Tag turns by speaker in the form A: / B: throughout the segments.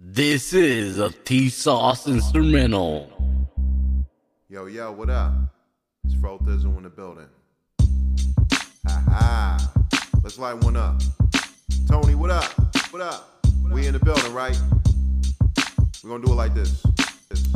A: This is a T Sauce instrumental.
B: Yo, yo, what up? It's Fro Thizzle in the building. Ha ha. Let's light one up. Tony, what up? What up? We in the building, right? We're gonna do it like this. this.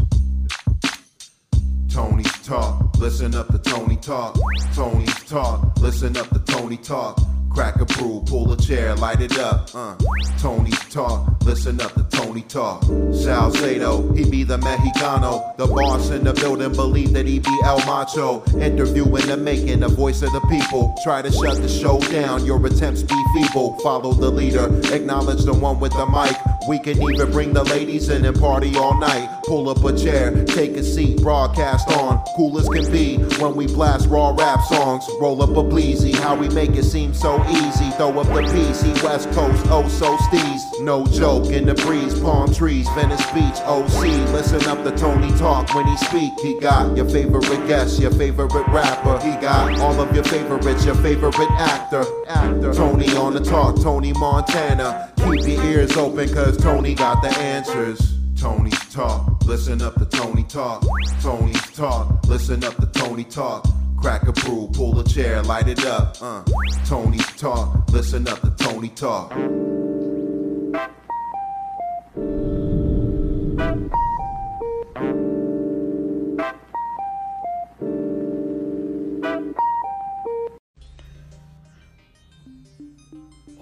B: Tony's talk, listen up to Tony talk. Tony's talk, listen up to Tony talk. Crack a brew, pull a chair, light it up. Uh. Tony's talk, listen up to Tony talk. Salcedo, he be the Mexicano. The boss in the building believe that he be El Macho. Interviewing the making, the voice of the people. Try to shut the show down, your attempts be feeble. Follow the leader, acknowledge the one with the mic. We can even bring the ladies in and party all night. Pull up a chair, take a seat, broadcast on. Cool as can be when we blast raw rap songs. Roll up a bleezy, how we make it seem so easy. Throw up the PC, West Coast, oh so steez. No joke in the breeze, palm trees, Venice Beach, OC. Listen up to Tony talk when he speak. He got your favorite guest, your favorite rapper. He got all of your favorites, your favorite actor. Actor. Tony on the talk, Tony Montana. Keep your ears open, cause Tony got the answers. Tony's talk, listen up to Tony talk. Tony's talk, listen up to Tony talk. Crack a brew, pull a chair, light it up. Uh. Tony's talk, listen up to Tony talk.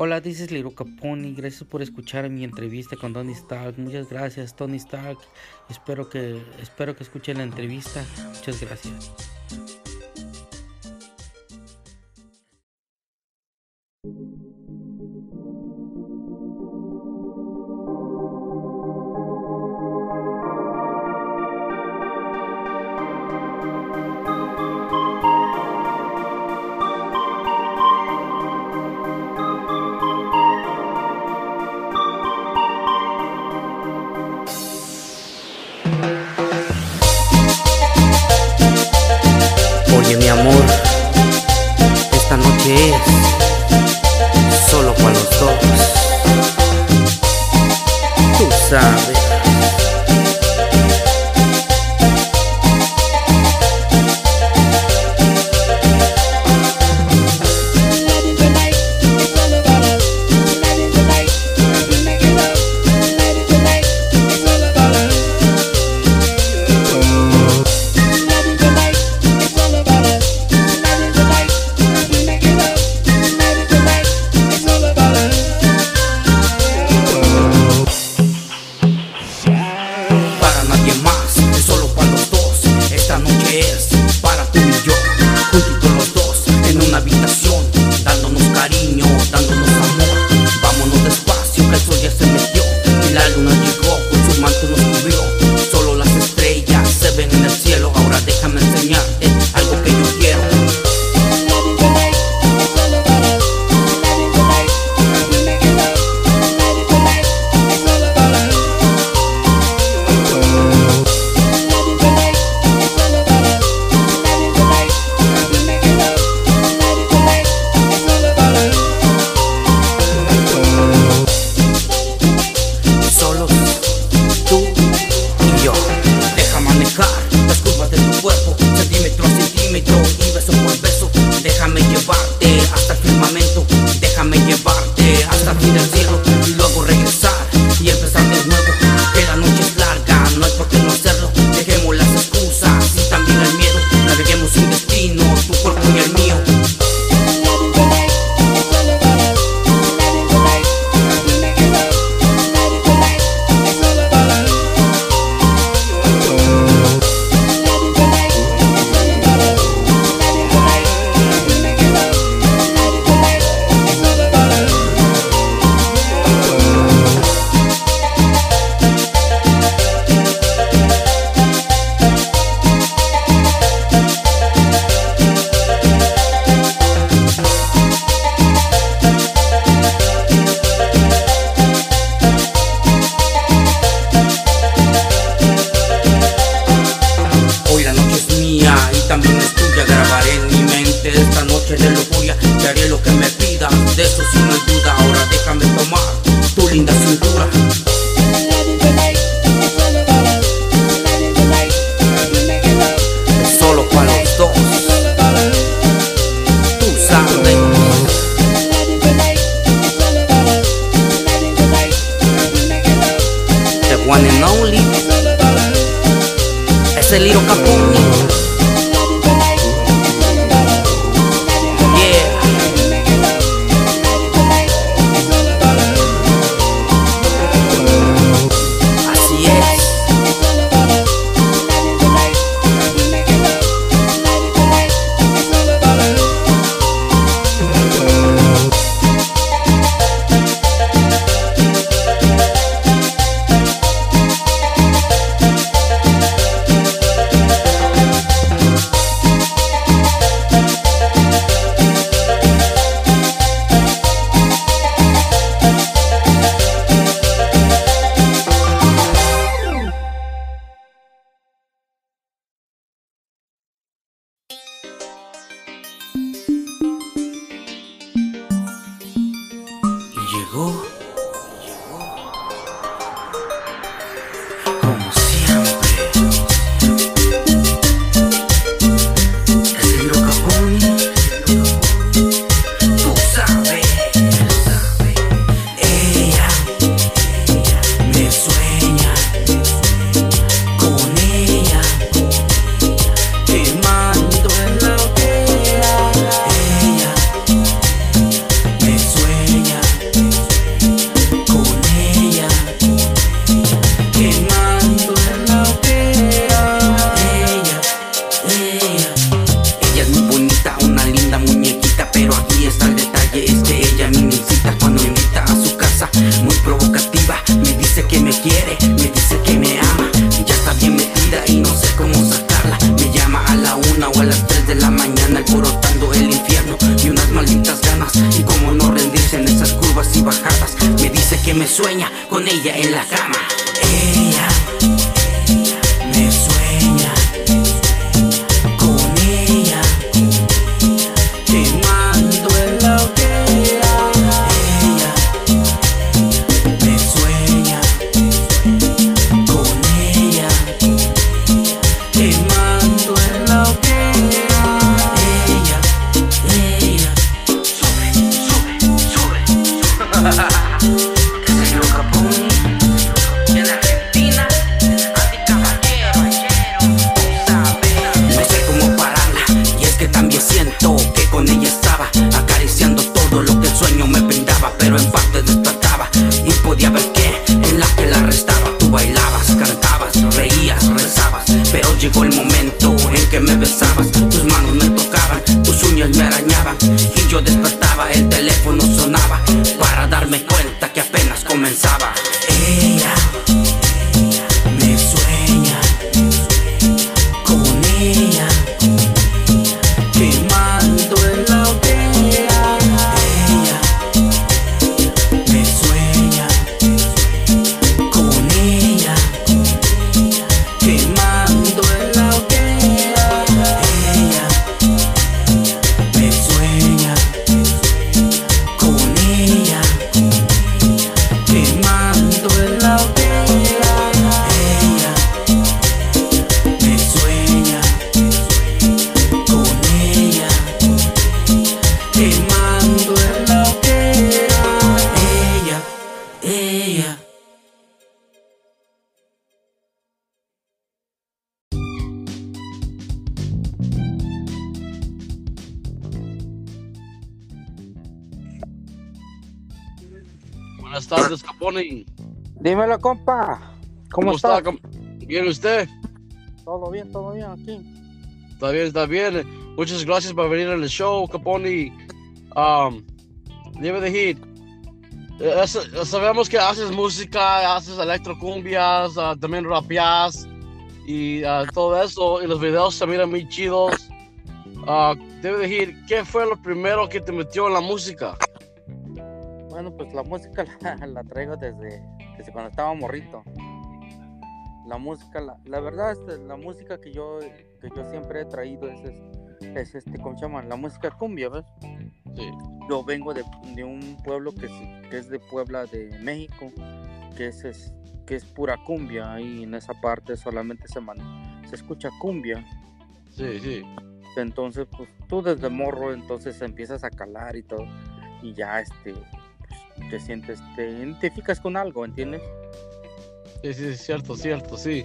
C: Hola, dices Liro Caponi. Gracias por escuchar mi entrevista con Tony Stark. Muchas gracias, Tony Stark. Espero que, espero que escuchen la entrevista. Muchas gracias. Tú esta noche de
D: Dímelo, compa. ¿Cómo, está?
E: ¿Bien usted?
D: Todo bien, todo bien aquí.
E: Está bien, está bien. Muchas gracias por venir al show, Caponi. Um, dime de hit. Eh, sabemos que haces música, haces electrocumbias, uh, también rapeas y uh, todo eso. Y los videos se miran muy chidos. Uh, debe decir, ¿qué fue lo primero que te metió en la música?
D: Bueno, pues la música la, traigo desde, desde, cuando estaba morrito. La música, la, verdad, este, la música que yo, que yo siempre he traído es, es, este, ¿cómo se llama? La música cumbia, ¿ves?
E: Sí.
D: Yo vengo de, de un pueblo que es, que es de Puebla, de México, que es, que es pura cumbia. Ahí en esa parte solamente se, se escucha cumbia.
E: Sí, sí.
D: Entonces, pues tú desde morro, entonces empiezas a calar y todo. Y ya, este, te sientes, te identificas con algo, ¿entiendes?
E: Sí, sí, cierto, cierto, sí.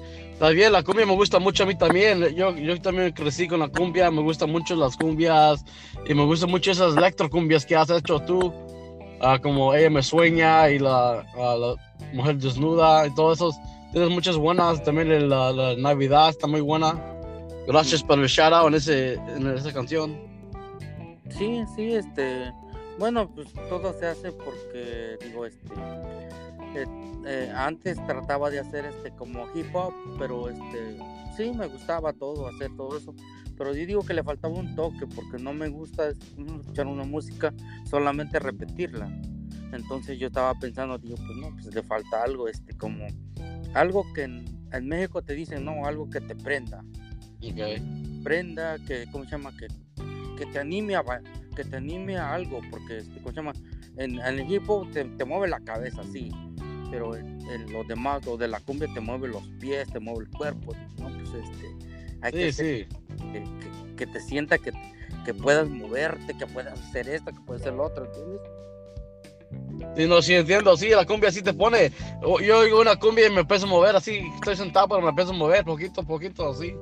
E: Bien, la cumbia me gusta mucho a mí también. Yo, yo también crecí con la cumbia, me gustan mucho las cumbias y me gustan mucho esas electrocumbias que has hecho tú, ah, como Ella me sueña y la, la Mujer desnuda y todo eso. Tienes muchas buenas, también la, la Navidad está muy buena. Gracias por el shout out en, ese, en esa canción.
D: Sí, sí, este, bueno, pues todo se hace porque, digo, este, eh, eh, antes trataba de hacer este como hip hop, pero este, sí, me gustaba todo, hacer todo eso, pero yo digo que le faltaba un toque porque no me gusta escuchar una música, solamente repetirla. Entonces yo estaba pensando, digo, pues no, pues le falta algo, este, como algo que en, en México te dicen, no, algo que te prenda.
E: Okay.
D: Prenda, que, ¿cómo se llama? Que, que te anime a, ba- que te anime a algo, porque, este, ¿cómo se llama? En, en el hip hop te, te mueve la cabeza, sí, pero en, en lo demás, lo de la cumbia te mueve los pies, te mueve el cuerpo, ¿no? Pues este, hay que,
E: Sí,
D: hacer
E: sí.
D: que, que- que te sienta que, que puedas moverte, que puedas hacer esto, que puedas hacer lo otro, ¿entiendes?
E: Sí, no, sí entiendo, sí, la cumbia sí te pone. Yo oigo una cumbia y me empiezo a mover así, estoy sentado, pero me empiezo a mover poquito a poquito, así.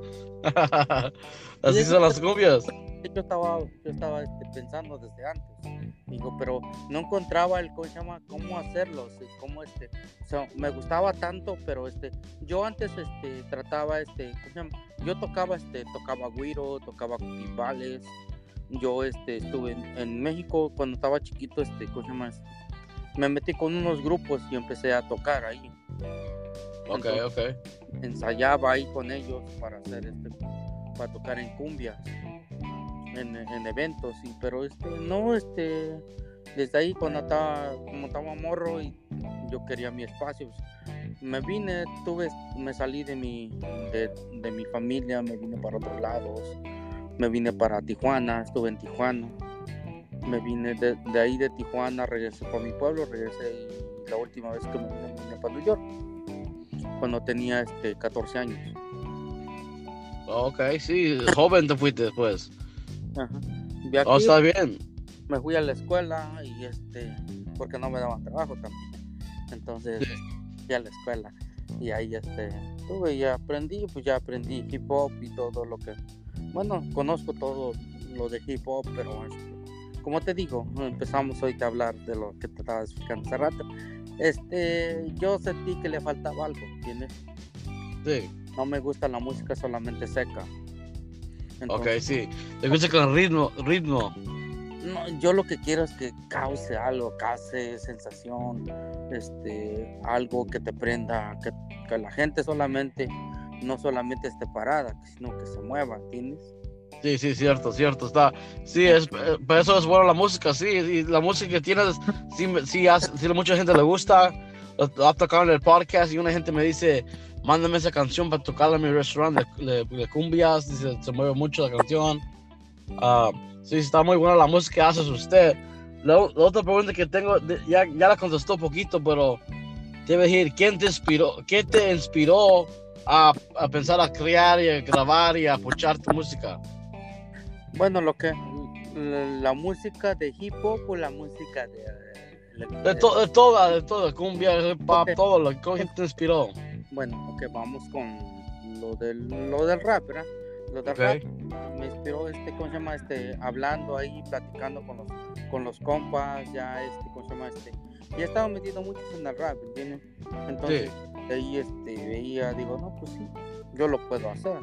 E: así son las cumbias.
D: yo estaba, yo estaba este, pensando desde antes. Digo, pero no encontraba el ¿cómo se llama? cómo hacerlo, cómo este, o sea, me gustaba tanto, pero este, yo antes este trataba este, yo tocaba este, tocaba güiro, tocaba timbales. Yo este estuve en, en México cuando estaba chiquito, este, ¿cómo se llama? Este, Me metí con unos grupos y empecé a tocar ahí.
E: Ok,
D: Entonces,
E: ok.
D: ensayaba ahí con ellos para hacer este para tocar en cumbias en, en eventos y pero este no este desde ahí cuando estaba como estaba morro y yo quería mi espacio pues, me vine tuve me salí de mi de, de mi familia me vine para otros lados me vine para Tijuana estuve en Tijuana me vine de, de ahí de Tijuana regresé para mi pueblo regresé y la última vez que me vine, vine para New York cuando tenía este 14 años.
E: Ok, sí, joven te fuiste después.
D: Ajá. De aquí
E: Oh, está bien.
D: me fui a la escuela y este porque no me daban trabajo también. Entonces
E: Sí.
D: fui a la escuela y ahí este tuve y aprendí, pues ya aprendí hip hop y todo lo que bueno, conozco todo lo de hip hop, pero este, como te digo, empezamos hoy a hablar de lo que te estaba explicando hace rato. Este, yo sentí que le faltaba algo, ¿entiendes?
E: Sí.
D: No me gusta la música solamente seca.
E: Ok,
D: Entonces,
E: sí. Te gusta con ritmo, ritmo.
D: No, yo lo que quiero es que cause algo, cause sensación, este, algo que te prenda, que, que la gente solamente, no solamente esté parada, sino que se mueva, ¿entiendes?
E: Sí, sí, cierto, cierto. Está. Sí, es, eh, para eso es buena la música, sí. Y la música que tienes, sí, sí, hace- sí, mucha gente le gusta. Ha tocado en el podcast y una gente me dice, mándame esa canción para tocarla en mi restaurante de, de- de cumbias. Dice, se mueve mucho la canción. Ah, sí, está muy buena la música que hace usted. La, la otra pregunta que tengo, ya, ya la contestó poquito, pero te voy a decir, ¿quién te inspiró, qué te inspiró a, a pensar a crear y a grabar y a escuchar tu música?
D: Bueno, lo que, la, la música de hip hop o la música de... de-
E: De, to- de toda, de todo, cumbia, hip hop,
D: Ok.
E: todo lo que te inspiró.
D: Bueno, ok, vamos con lo del, lo del rap, ¿verdad? Lo del
E: Ok.
D: rap me inspiró, este, ¿cómo se llama? Este, hablando ahí, platicando con los, con los compas, ya, este, ¿cómo se llama? Este, ya estaba metido mucho en el rap, ¿entiendes? Entonces, de ahí, este, veía, digo, no, pues sí, yo lo puedo hacer.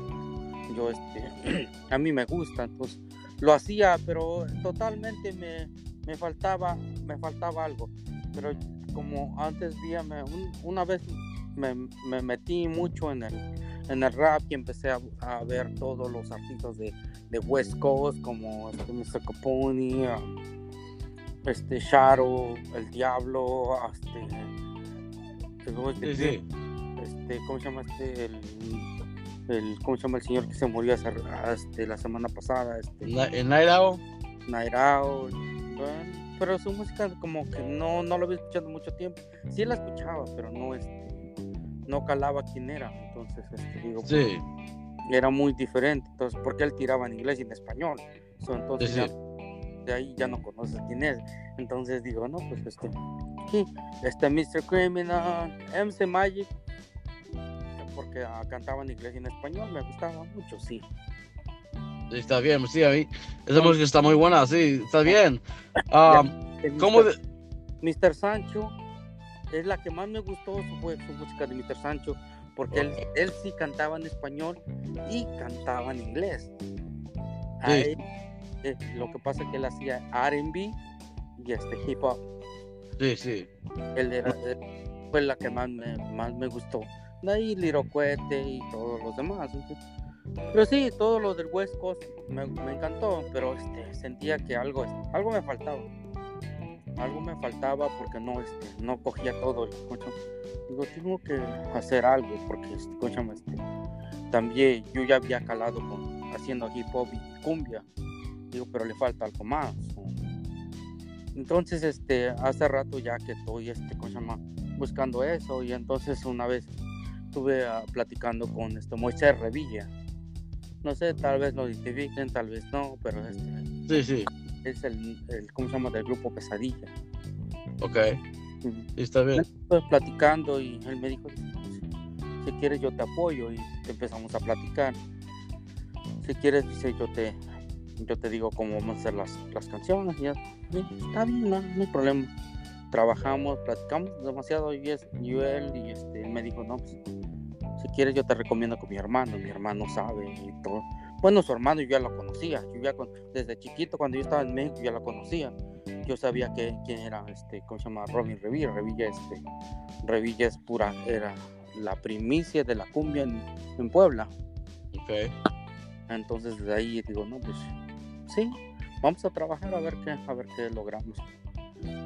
D: Yo, este, a mí me gusta, entonces, lo hacía, pero totalmente me, me faltaba, me faltaba algo. Pero como antes vi, me- un- una vez me, me metí mucho en el, en el rap y empecé a, a ver todos los artistas de, de West Coast, como este, Mr. Capone, este Shadow, El Diablo, este, este, este, ¿cómo se llama este? El, el- ¿cómo se llama el señor que se murió hace- este, la semana pasada? Este,
E: Na- En Night Owl,
D: bueno, pero su música como que no, no lo había escuchado mucho tiempo. Sí la escuchaba, pero no este, no calaba quién era. Entonces, este, digo,
E: sí.
D: era muy diferente. Entonces, porque él tiraba en inglés y en español. So, entonces
E: Sí,
D: ya- de ahí ya no conoces quién es. Entonces digo, no, pues este, este Mr. Criminal, MC Magic, porque ah, cantaba en inglés y en español, me gustaba mucho, sí.
E: Sí, Está bien, sí, a mí. Esa música está muy buena, sí, está bien. Um, ¿Cómo?
D: Mr.
E: de-
D: Mr. Sancho es la que más me gustó, su- fue su música de Mr. Sancho, porque él, él sí cantaba en español y cantaba en inglés.
E: Sí.
D: él, eh, lo que pasa es que él hacía R&B y este hip hop.
E: Sí, sí.
D: Él era, él fue la que más me, más me gustó. De ahí Liro Cohete y todos los demás. ¿sí? Pero sí, todo lo del West Coast me, me encantó, pero este, sentía que algo, algo me faltaba. Algo me faltaba porque no, este, no cogía todo. Digo, tengo que hacer algo porque, escúchame, este, también yo ya había calado con haciendo hip hop y cumbia. Digo, pero le falta algo más. Entonces, este, hace rato ya que estoy, este. Buscando eso y entonces una vez estuve ah, platicando con este Moisés Revilla. No sé, tal vez lo identifiquen, tal vez no, pero este
E: Sí, sí.
D: es el, el ¿cómo se llama? Del grupo Pesadilla.
E: Ok, está bien.
D: Estuve platicando y él me dijo, si quieres yo te apoyo y empezamos a platicar. Si quieres, dice, yo te, yo te digo cómo vamos a hacer las, las canciones. Y ya, "Sí, está bien, no, no hay problema. Trabajamos, platicamos demasiado y, es, y él y este, él me dijo, no, pues, si quieres yo te recomiendo con mi hermano, mi hermano sabe y todo. Bueno, su hermano yo ya lo conocía, yo ya con- desde chiquito cuando yo estaba en México ya lo conocía. Yo sabía que quién era, este, ¿cómo se llama? Robin Revilla. Revilla, este, Revilla es pura, era la primicia de la cumbia en, en Puebla.
E: Ok.
D: Entonces desde ahí digo, no, pues sí, vamos a trabajar a ver qué, a ver qué logramos.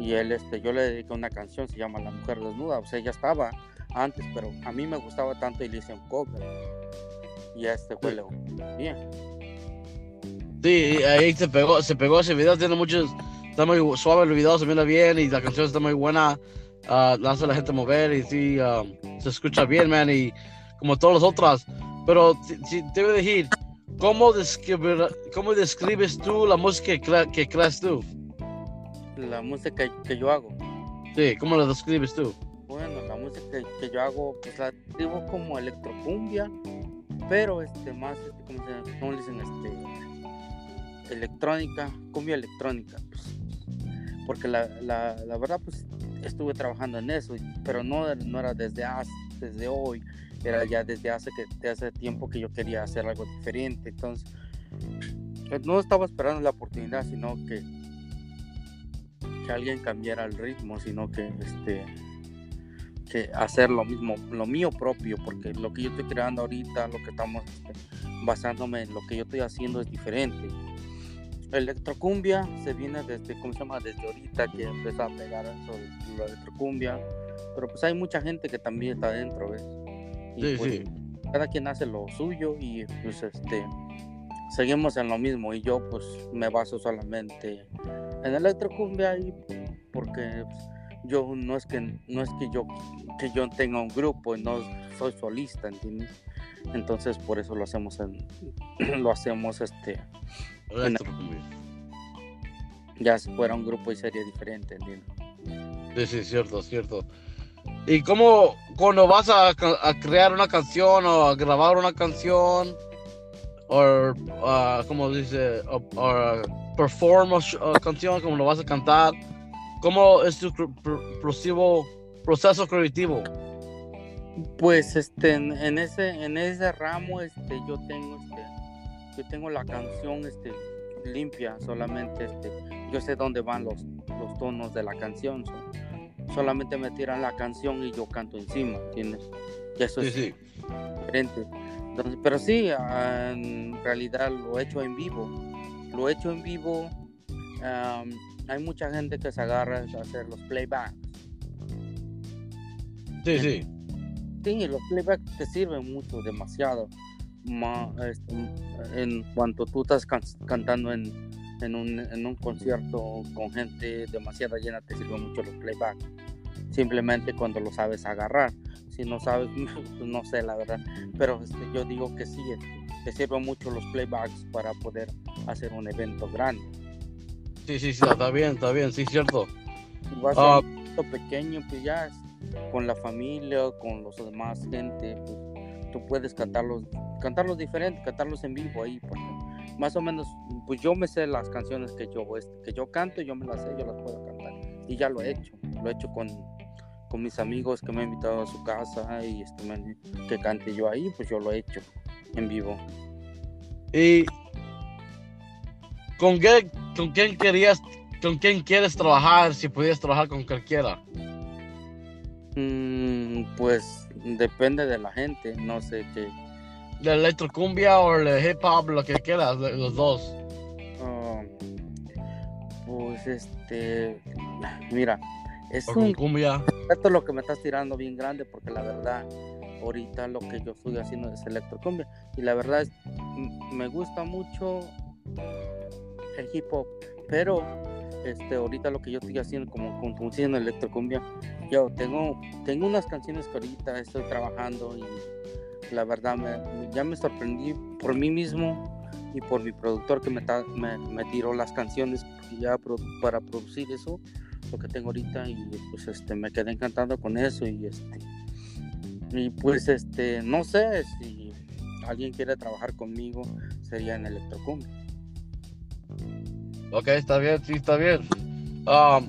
D: Y él, este, yo le dediqué una canción, se llama La Mujer Desnuda, o sea, ya estaba antes, pero a mí me gustaba tanto y le hice un cover. Y a este fue bien.
E: Sí, ahí se pegó, se pegó ese video, tiene muchos, está muy suave el video, se mira bien y la canción está muy buena, ah, la hace la gente mover y sí, ah, se escucha bien, man, y como todas las otras, pero si, si debe decir, ¿cómo, describir, ¿cómo describes tú la música que, cre- que creas tú?
D: La música que, yo hago,
E: Sí, ¿cómo la describes tú?
D: bueno, la música que, que yo hago, pues la digo como electrocumbia, pero este más, este, ¿cómo, le dicen? Este, electrónica, cumbia electrónica, pues, porque la, la, la verdad, pues estuve trabajando en eso, pero no, no era desde, hace- desde hoy, era ya desde hace, que, desde hace tiempo que yo quería hacer algo diferente, entonces eh, no estaba esperando la oportunidad, sino que que alguien cambiara el ritmo, sino que este que hacer lo mismo, lo mío propio, porque lo que yo estoy creando ahorita, lo que estamos este, basándome en lo que yo estoy haciendo es diferente. Electrocumbia se viene desde, ¿cómo se llama? Desde ahorita que empezó a pegar eso, la electrocumbia, pero pues hay mucha gente que también está dentro, ¿ves? Y
E: Sí,
D: pues,
E: sí.
D: cada quien hace lo suyo y pues este seguimos en lo mismo y yo pues me baso solamente en electrocumbia y porque pues, yo no es que no es que yo que yo tenga un grupo y no soy solista ¿entiendes? entonces por eso lo hacemos en lo hacemos este
E: Electrocumbia.
D: ya si fuera un grupo y sería diferente ¿entiendes?
E: Sí, sí, cierto, cierto. ¿Y cómo cuando vas a, crear una canción o a grabar una canción o uh, como dice o, o perform una sh- uh, canción como lo vas a cantar cómo es tu proceso proceso creativo.
D: Pues este en, en ese en ese ramo este yo tengo este yo tengo la canción este limpia solamente este yo sé dónde van los, los tonos de la canción so- solamente me tiran la canción y yo canto encima ¿entiendes? y eso
E: sí
D: es
E: sí.
D: diferente. Entonces, pero sí ah, en realidad lo he hecho en vivo lo he hecho en vivo am, hay mucha gente que se agarra a hacer los playbacks
E: sí sí
D: Sí, los playbacks te sirven mucho, demasiado. Ma- este, en cuanto tú estás can- cantando en, en, un, en un concierto con gente demasiado llena, te sirven mucho los playbacks. Simplemente cuando lo sabes agarrar. Si no sabes, no sé la verdad. Pero este, yo digo que sí, este, te sirven mucho los playbacks para poder hacer un evento grande.
E: sí sí sí está bien está bien sí cierto
D: Si vas a
E: Ah.
D: un evento pequeño, pues ya es con la familia, con los demás gente, pues, tú puedes cantarlos, cantarlos diferente, cantarlos en vivo ahí, porque más o menos, pues yo me sé las canciones que yo, este, que yo canto, yo me las sé, yo las puedo cantar. Y ya lo he hecho, lo he hecho con, con mis amigos que me han invitado a su casa y este, que cante yo ahí, pues yo lo he hecho en vivo.
E: ¿Y con, qué, con quién querías, con quién quieres trabajar si pudieras trabajar con cualquiera?
D: Mm, pues depende de la gente, no sé qué.
E: ¿De electrocumbia o de hip hop, lo que quieras, los dos?
D: ah, pues este, mira, es
E: O
D: un
E: cumbia.
D: reto lo que me estás tirando bien grande porque la verdad ahorita lo que yo estoy haciendo es electrocumbia. Y la verdad es me gusta mucho el hip hop pero este ahorita lo que yo estoy haciendo como haciendo electrocumbia yo tengo tengo unas canciones que ahorita estoy trabajando y la verdad me, ya me sorprendí por mí mismo y por mi productor que me, me, tiró las canciones ya para producir eso lo que tengo ahorita y pues este me quedé encantado con eso y este y pues este no sé si alguien quiere trabajar conmigo sería en electrocumbia
E: Ok, está bien, sí, está bien. Um,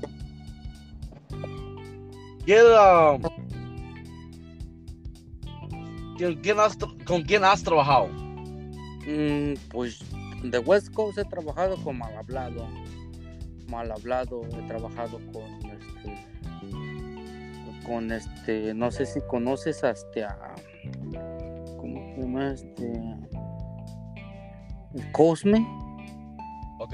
E: ¿quién, um, ¿quién- quién has ¿Con quién has trabajado?
D: Mm, pues de West Coast he trabajado con mal hablado mal hablado he trabajado con con este no sé si conoces hasta a cómo se llama este Cosme
E: Ok,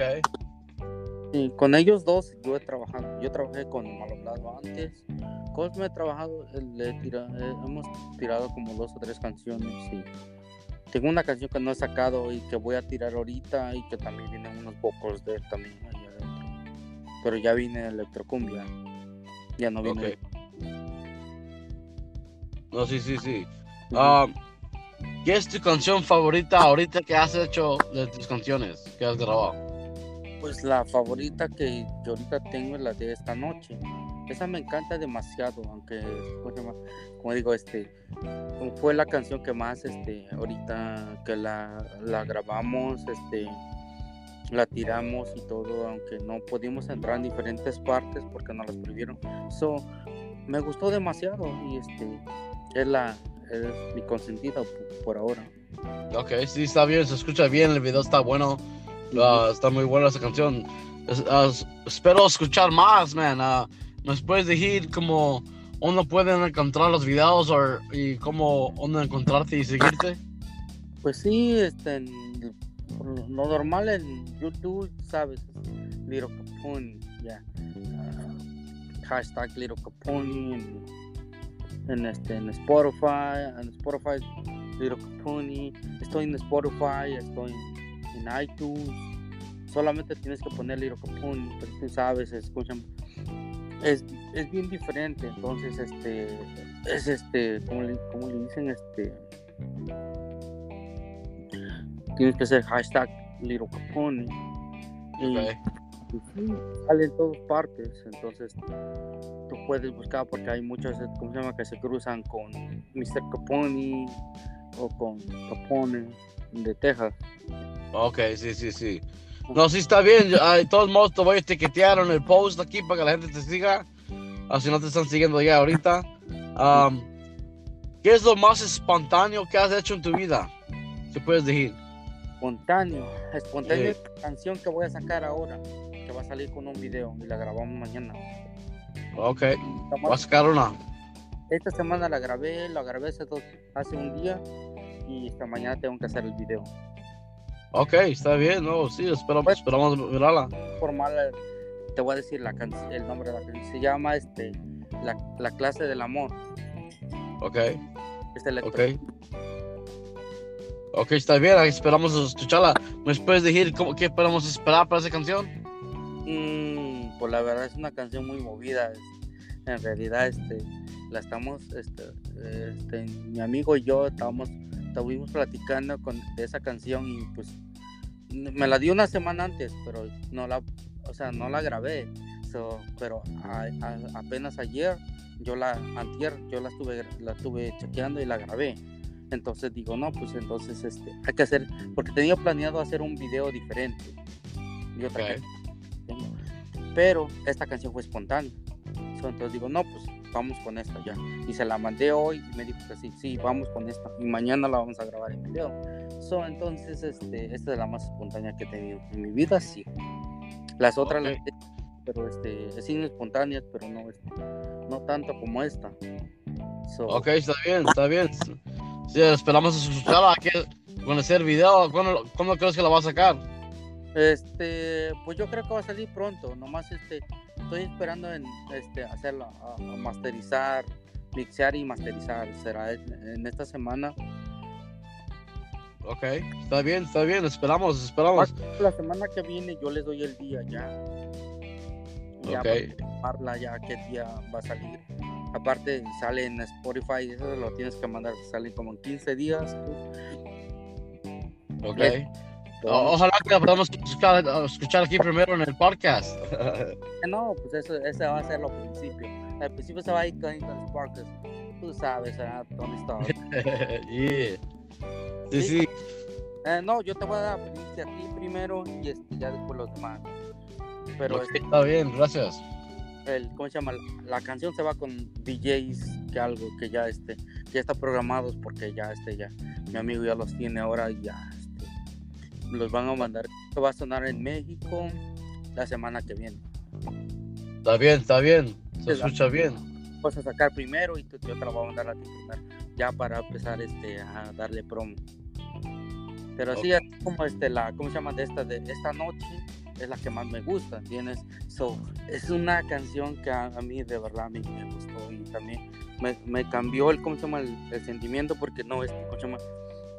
D: Sí, con ellos dos yo he trabajado. Yo trabajé con Mal Hablado antes. Cosme he trabajado, eh, le he tira- hemos tirado como dos o tres canciones. Y tengo una canción que no he sacado y que voy a tirar ahorita y que también vienen unos vocals de él también ahí adentro. Pero ya viene Electrocumbia. Ya no viene.
E: No, sí, sí, sí. Um, ¿Qué es tu canción favorita ahorita que has hecho de tus canciones que has grabado?
D: Pues la favorita que, que ahorita tengo es la de esta noche. Esa me encanta demasiado, aunque, como digo, este, fue la canción que más, este, ahorita que la, la grabamos, este, la tiramos y todo, aunque no pudimos entrar en diferentes partes porque nos las prohibieron. So, me gustó demasiado y este, es la, es mi consentida por, por ahora.
E: Ok, sí, está bien, se escucha bien, el video está bueno. Ah, está muy buena esa canción. S- espero escuchar más, man. Ah, ¿Nos puedes decir cómo dónde pueden encontrar los videos o, y cómo dónde encontrarte y seguirte?
D: Pues sí, este, en- lo normal en YouTube, sabes, Little Capone, ya. Ah, hashtag Little Capone en, este, en Spotify, en Spotify Little. Estoy en Spotify, estoy en, en iTunes. Solamente tienes que poner Little Capone, pero tú sabes, escuchan. Es, es bien diferente, entonces, este, es este, como le, cómo le dicen, este tienes que hacer hashtag Little Capone y, y sale en todas partes entonces puedes buscar porque hay muchos eh, ¿cómo se llama? que se cruzan con Mr. Capone o con Capone de Texas
E: Ok, sí, sí, sí. No, sí está bien. ah, De todos modos, te voy a etiquetear en el post aquí para que la gente te siga. Así no te están siguiendo ya ahorita. Um, ¿Qué es lo más espontáneo que has hecho en tu vida? Si puedes decir.
D: espontáneo espontáneo es la canción que voy a sacar ahora que va a salir con un video y la grabamos mañana
E: Ok, voy a sacar una.
D: esta semana la grabé la grabé hace, dos, hace un día y esta mañana tengo que hacer el video
E: Ok, está bien, no, sí, esperamos,
D: Pues-
E: esperamos mirarla.
D: formal te voy a decir la can- el nombre de la canción se llama este la, la clase del amor
E: Ok,
D: es electro-
E: ok. Ok, está bien, esperamos escucharla. ¿Me puedes decir cómo, qué podemos esperar para esa canción?
D: Mm, pues la verdad es una canción muy movida es- en realidad este la estamos este, este, mi amigo y yo estábamos estuvimos platicando con de esa canción y pues me la dio una semana antes pero no la o sea no la grabé so, pero a- a- apenas ayer yo la antier yo la estuve la estuve chequeando y la grabé Entonces digo, no, pues entonces este, hay que hacer, porque tenía planeado hacer un video diferente. Y otra
E: Ok.
D: Pero esta canción fue espontánea. So, entonces digo, no, pues vamos con esta ya. Y se la mandé hoy y me dijo que sí, sí, vamos con esta. Y mañana la vamos a grabar en video. So, entonces, este, esta es la más espontánea que he tenido en mi vida, sí. Las otras
E: Ok.
D: las pero este, sí espontáneas, pero no, este, no tanto como esta. So,
E: Ok, está bien, está bien. Sí, esperamos escucharla. Hay que conocer el video. ¿Cuándo, ¿Cuándo crees que la va a sacar?
D: Este, pues yo creo que va a salir pronto. Nomás este, estoy esperando en este hacerla, a, a masterizar, mixear y masterizar. Será en, en esta semana.
E: Ok, está bien, está bien. Esperamos, esperamos.
D: La semana que viene yo les doy el día ya. Ya
E: Ok.
D: para ya qué día va a salir. Aparte sale en Spotify, eso lo tienes que mandar, sale como en 15 días.
E: Ok. O- ojalá que la podamos escuchar, escuchar aquí primero en el podcast.
D: No, pues eso, ese va a ser lo principio. Al principio se va a ir con los Parkers. Tú sabes, ¿verdad? Tony Stark.
E: yeah. Sí,
D: Sí.
E: sí.
D: Eh, no, yo te voy a dar a ti primero y este, ya después los demás. Pero
E: Ok,
D: este,
E: está bien, gracias.
D: el, ¿cómo se llama? La canción se va con DJs, que algo que ya este, ya está programados porque ya este, ya mi amigo ya los tiene ahora y ya los van a mandar. Esto va a sonar en México la semana que viene.
E: Está bien, está bien. Se escucha bien.
D: Vas a sacar primero y tú- yo te la voy a mandar a ti primero, ya para empezar este, a darle promo. Pero sí,
E: Ok.
D: así como este, la, ¿cómo se llama? De esta, de esta noche es la que más me gusta, ¿entiendes? So, es una canción que a, a mí de verdad me, me gustó y también me, me cambió el, ¿cómo se llama? El, el sentimiento porque no, este, ¿cómo se llama?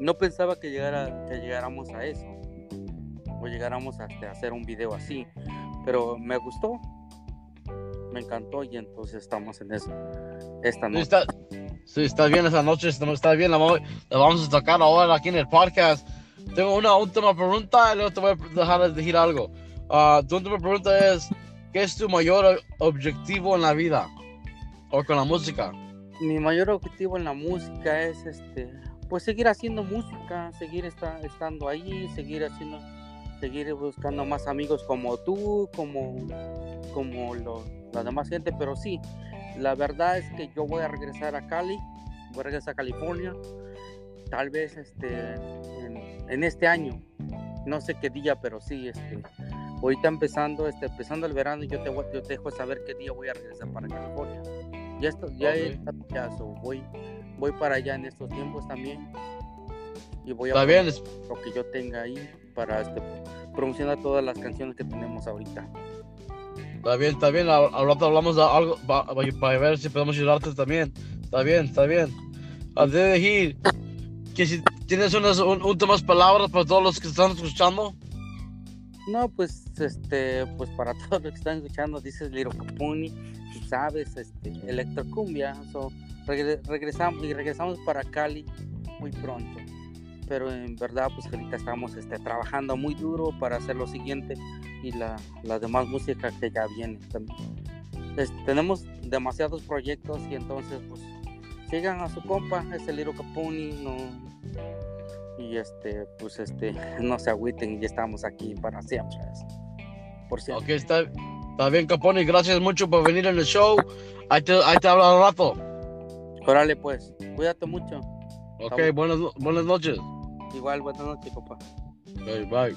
D: No pensaba que, llegara, que llegáramos a eso o llegáramos a, este, a hacer un video así, pero me gustó, me encantó y entonces estamos en eso esta noche.
E: está, sí, está bien esa noche, está bien, la, vamos- la vamos a tocar ahora aquí en el podcast. Tengo una última pregunta y luego te voy a dejar decir algo. Ah, tu última pregunta es, ¿qué es tu mayor objetivo en la vida? O con la música.
D: mi mayor objetivo en la música es este pues seguir haciendo música seguir esta- estando ahí seguir haciendo seguir buscando más amigos como tú como como lo- la demás gente pero sí la verdad es que yo voy a regresar a Cali voy a regresar a California tal vez este en, en este año no sé qué día pero sí este ahorita empezando este empezando el verano yo te voy- yo te dejo saber qué día voy a regresar para California ya esto, ya, he- ya so, voy, voy para allá en estos tiempos también. Y voy a
E: Está bien,
D: lo que yo tenga ahí para este, promocionar todas las canciones que tenemos ahorita.
E: está bien, está bien. Hablamos de algo pa- pa- para, ver si podemos ayudarte también. Está bien, está bien. Antes de ir, que si tienes unas un- últimas palabras para todos los que están escuchando.
D: No, pues este, pues para todos los que están escuchando, dices Little Capuni, sabes, este, Electrocumbia, so, regre- regresamos y regresamos para Cali muy pronto. Pero en verdad, pues ahorita estamos este, trabajando muy duro para hacer lo siguiente y la, la demás música que ya viene también. Es- tenemos demasiados proyectos y entonces, pues, sigan a su compa, ese Little Capuni, no, y este, pues este, no se agüiten, ya estamos aquí para siempre. Por siempre.
E: Ok, está, está bien, Capone. Gracias mucho por venir en el show. Ahí te, ahí te hablo al rato.
D: Órale pues, cuídate mucho.
E: Ok, buenas, buenas noches.
D: Igual, buenas noches, compa.
E: Bye, bye.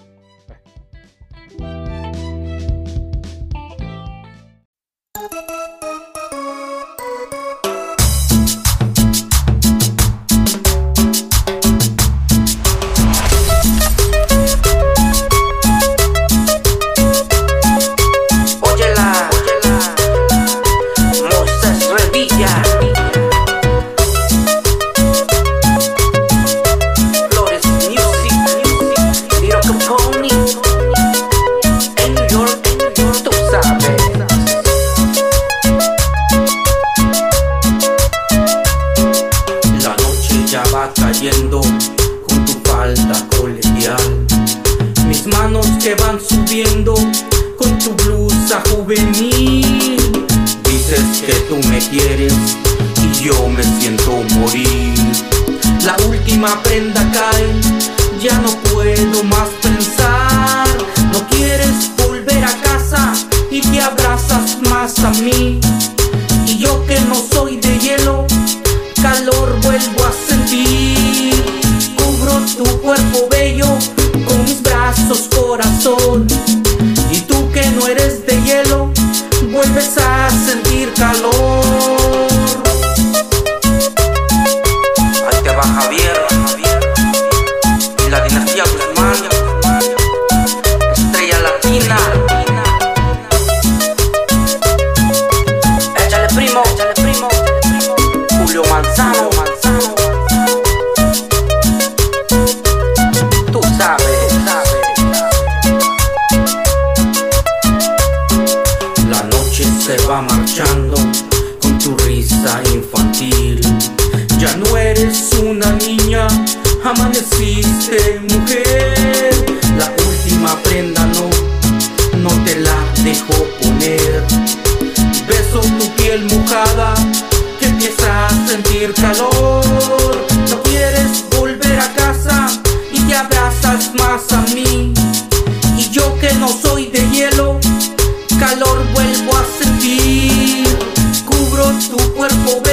C: soul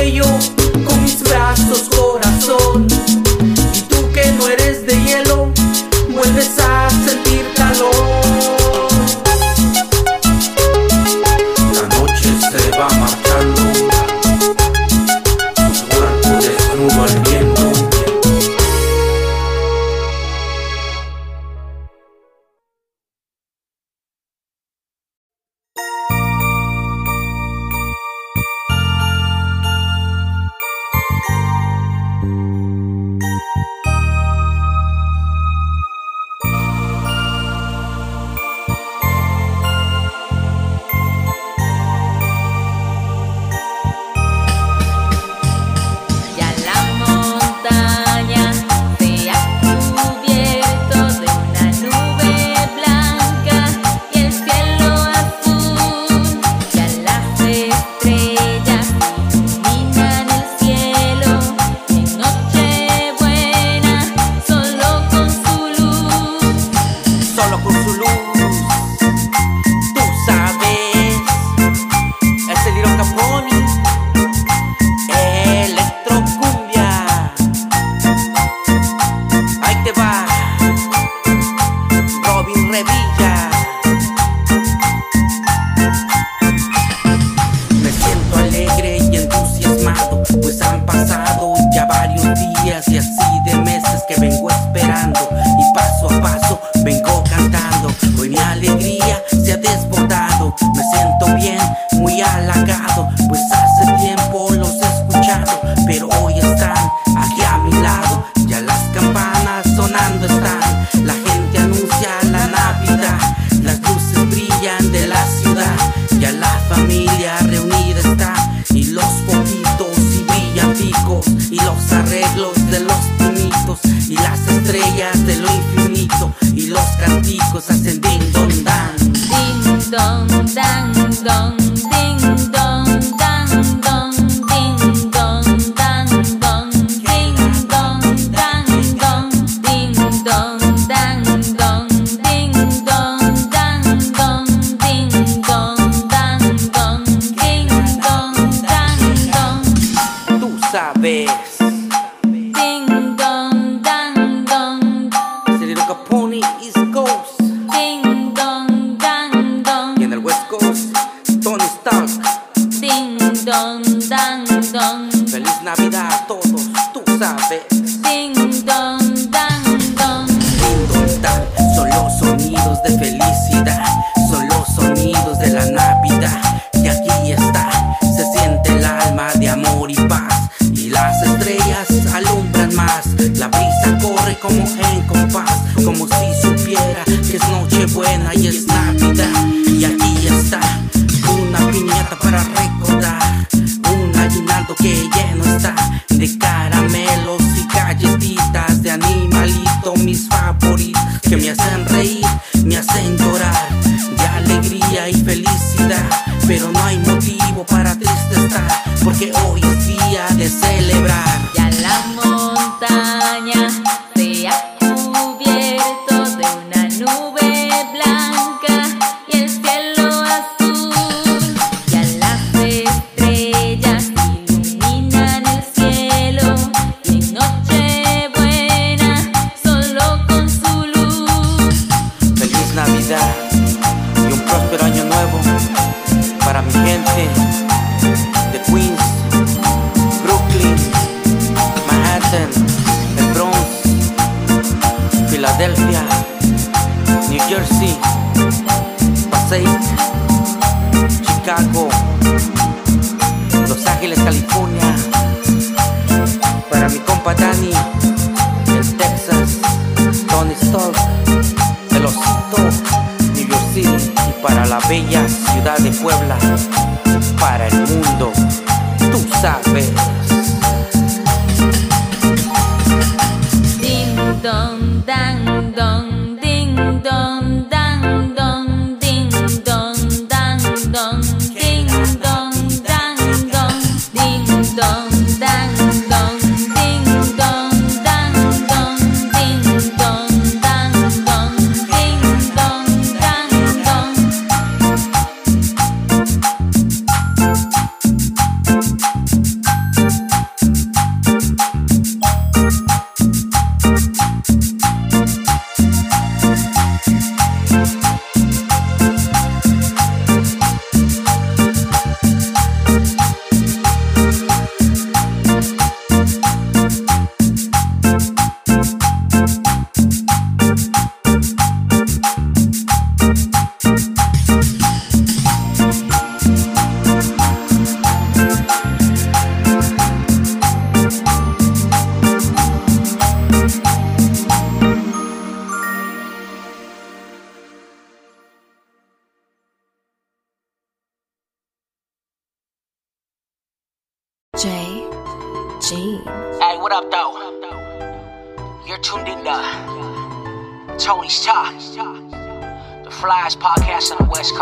C: cuerpo bello con mis brazos,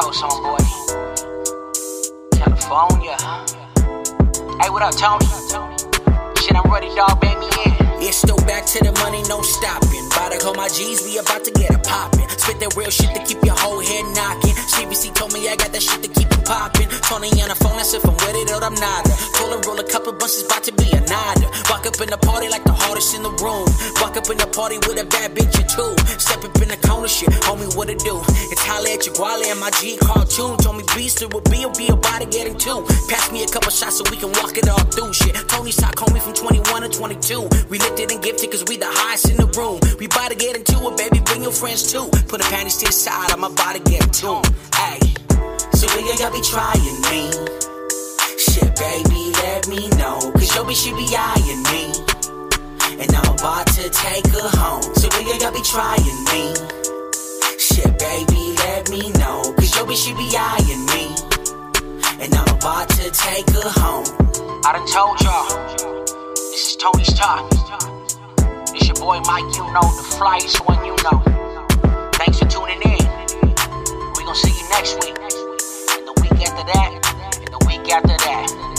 C: Coast,
F: homeboy. California. Hey, what up, Tony? Shit, I'm ready, dog. Bang me in.
G: Yeah, still back to the money, no stopping. About to call my G's, we about to get it poppin'. Spit that real shit to keep your whole head knocking. CBC told me I got that shit to keep it poppin'. Tony on the phone, that's if I'm with it or I'm not. Told her roll a couple bunches, about to be a nada. Up in the party like the hardest in the room. Walk up in the party with a bad bitch or two. Step up in the corner, shit, homie, what it do? It's holla at guale and my G cartoon. Told me beast, it would be, will be about to getting two. Pass me a couple shots so we can walk it all through shit. Tony talk, homie, from 21 to 22. We lifted and gifted cause we the highest in the room. We about to get into it, baby, bring your friends too. Put the panties to the side, I'm about to get tuned. Hey, so will you be trying me? Shit, baby, let me know. Cause your bitch, she be eyeing me. And I'm about to take her home. So will you be trying me? Shit, baby, let me know. Cause your bitch, she be eyeing me. And I'm about to take her home.
F: I done told y'all. This is Tony's Talk. It's your boy Mike, you know, the flyest one you know. Thanks for tuning in. We gonna see you next week. And the week after that. Week after that.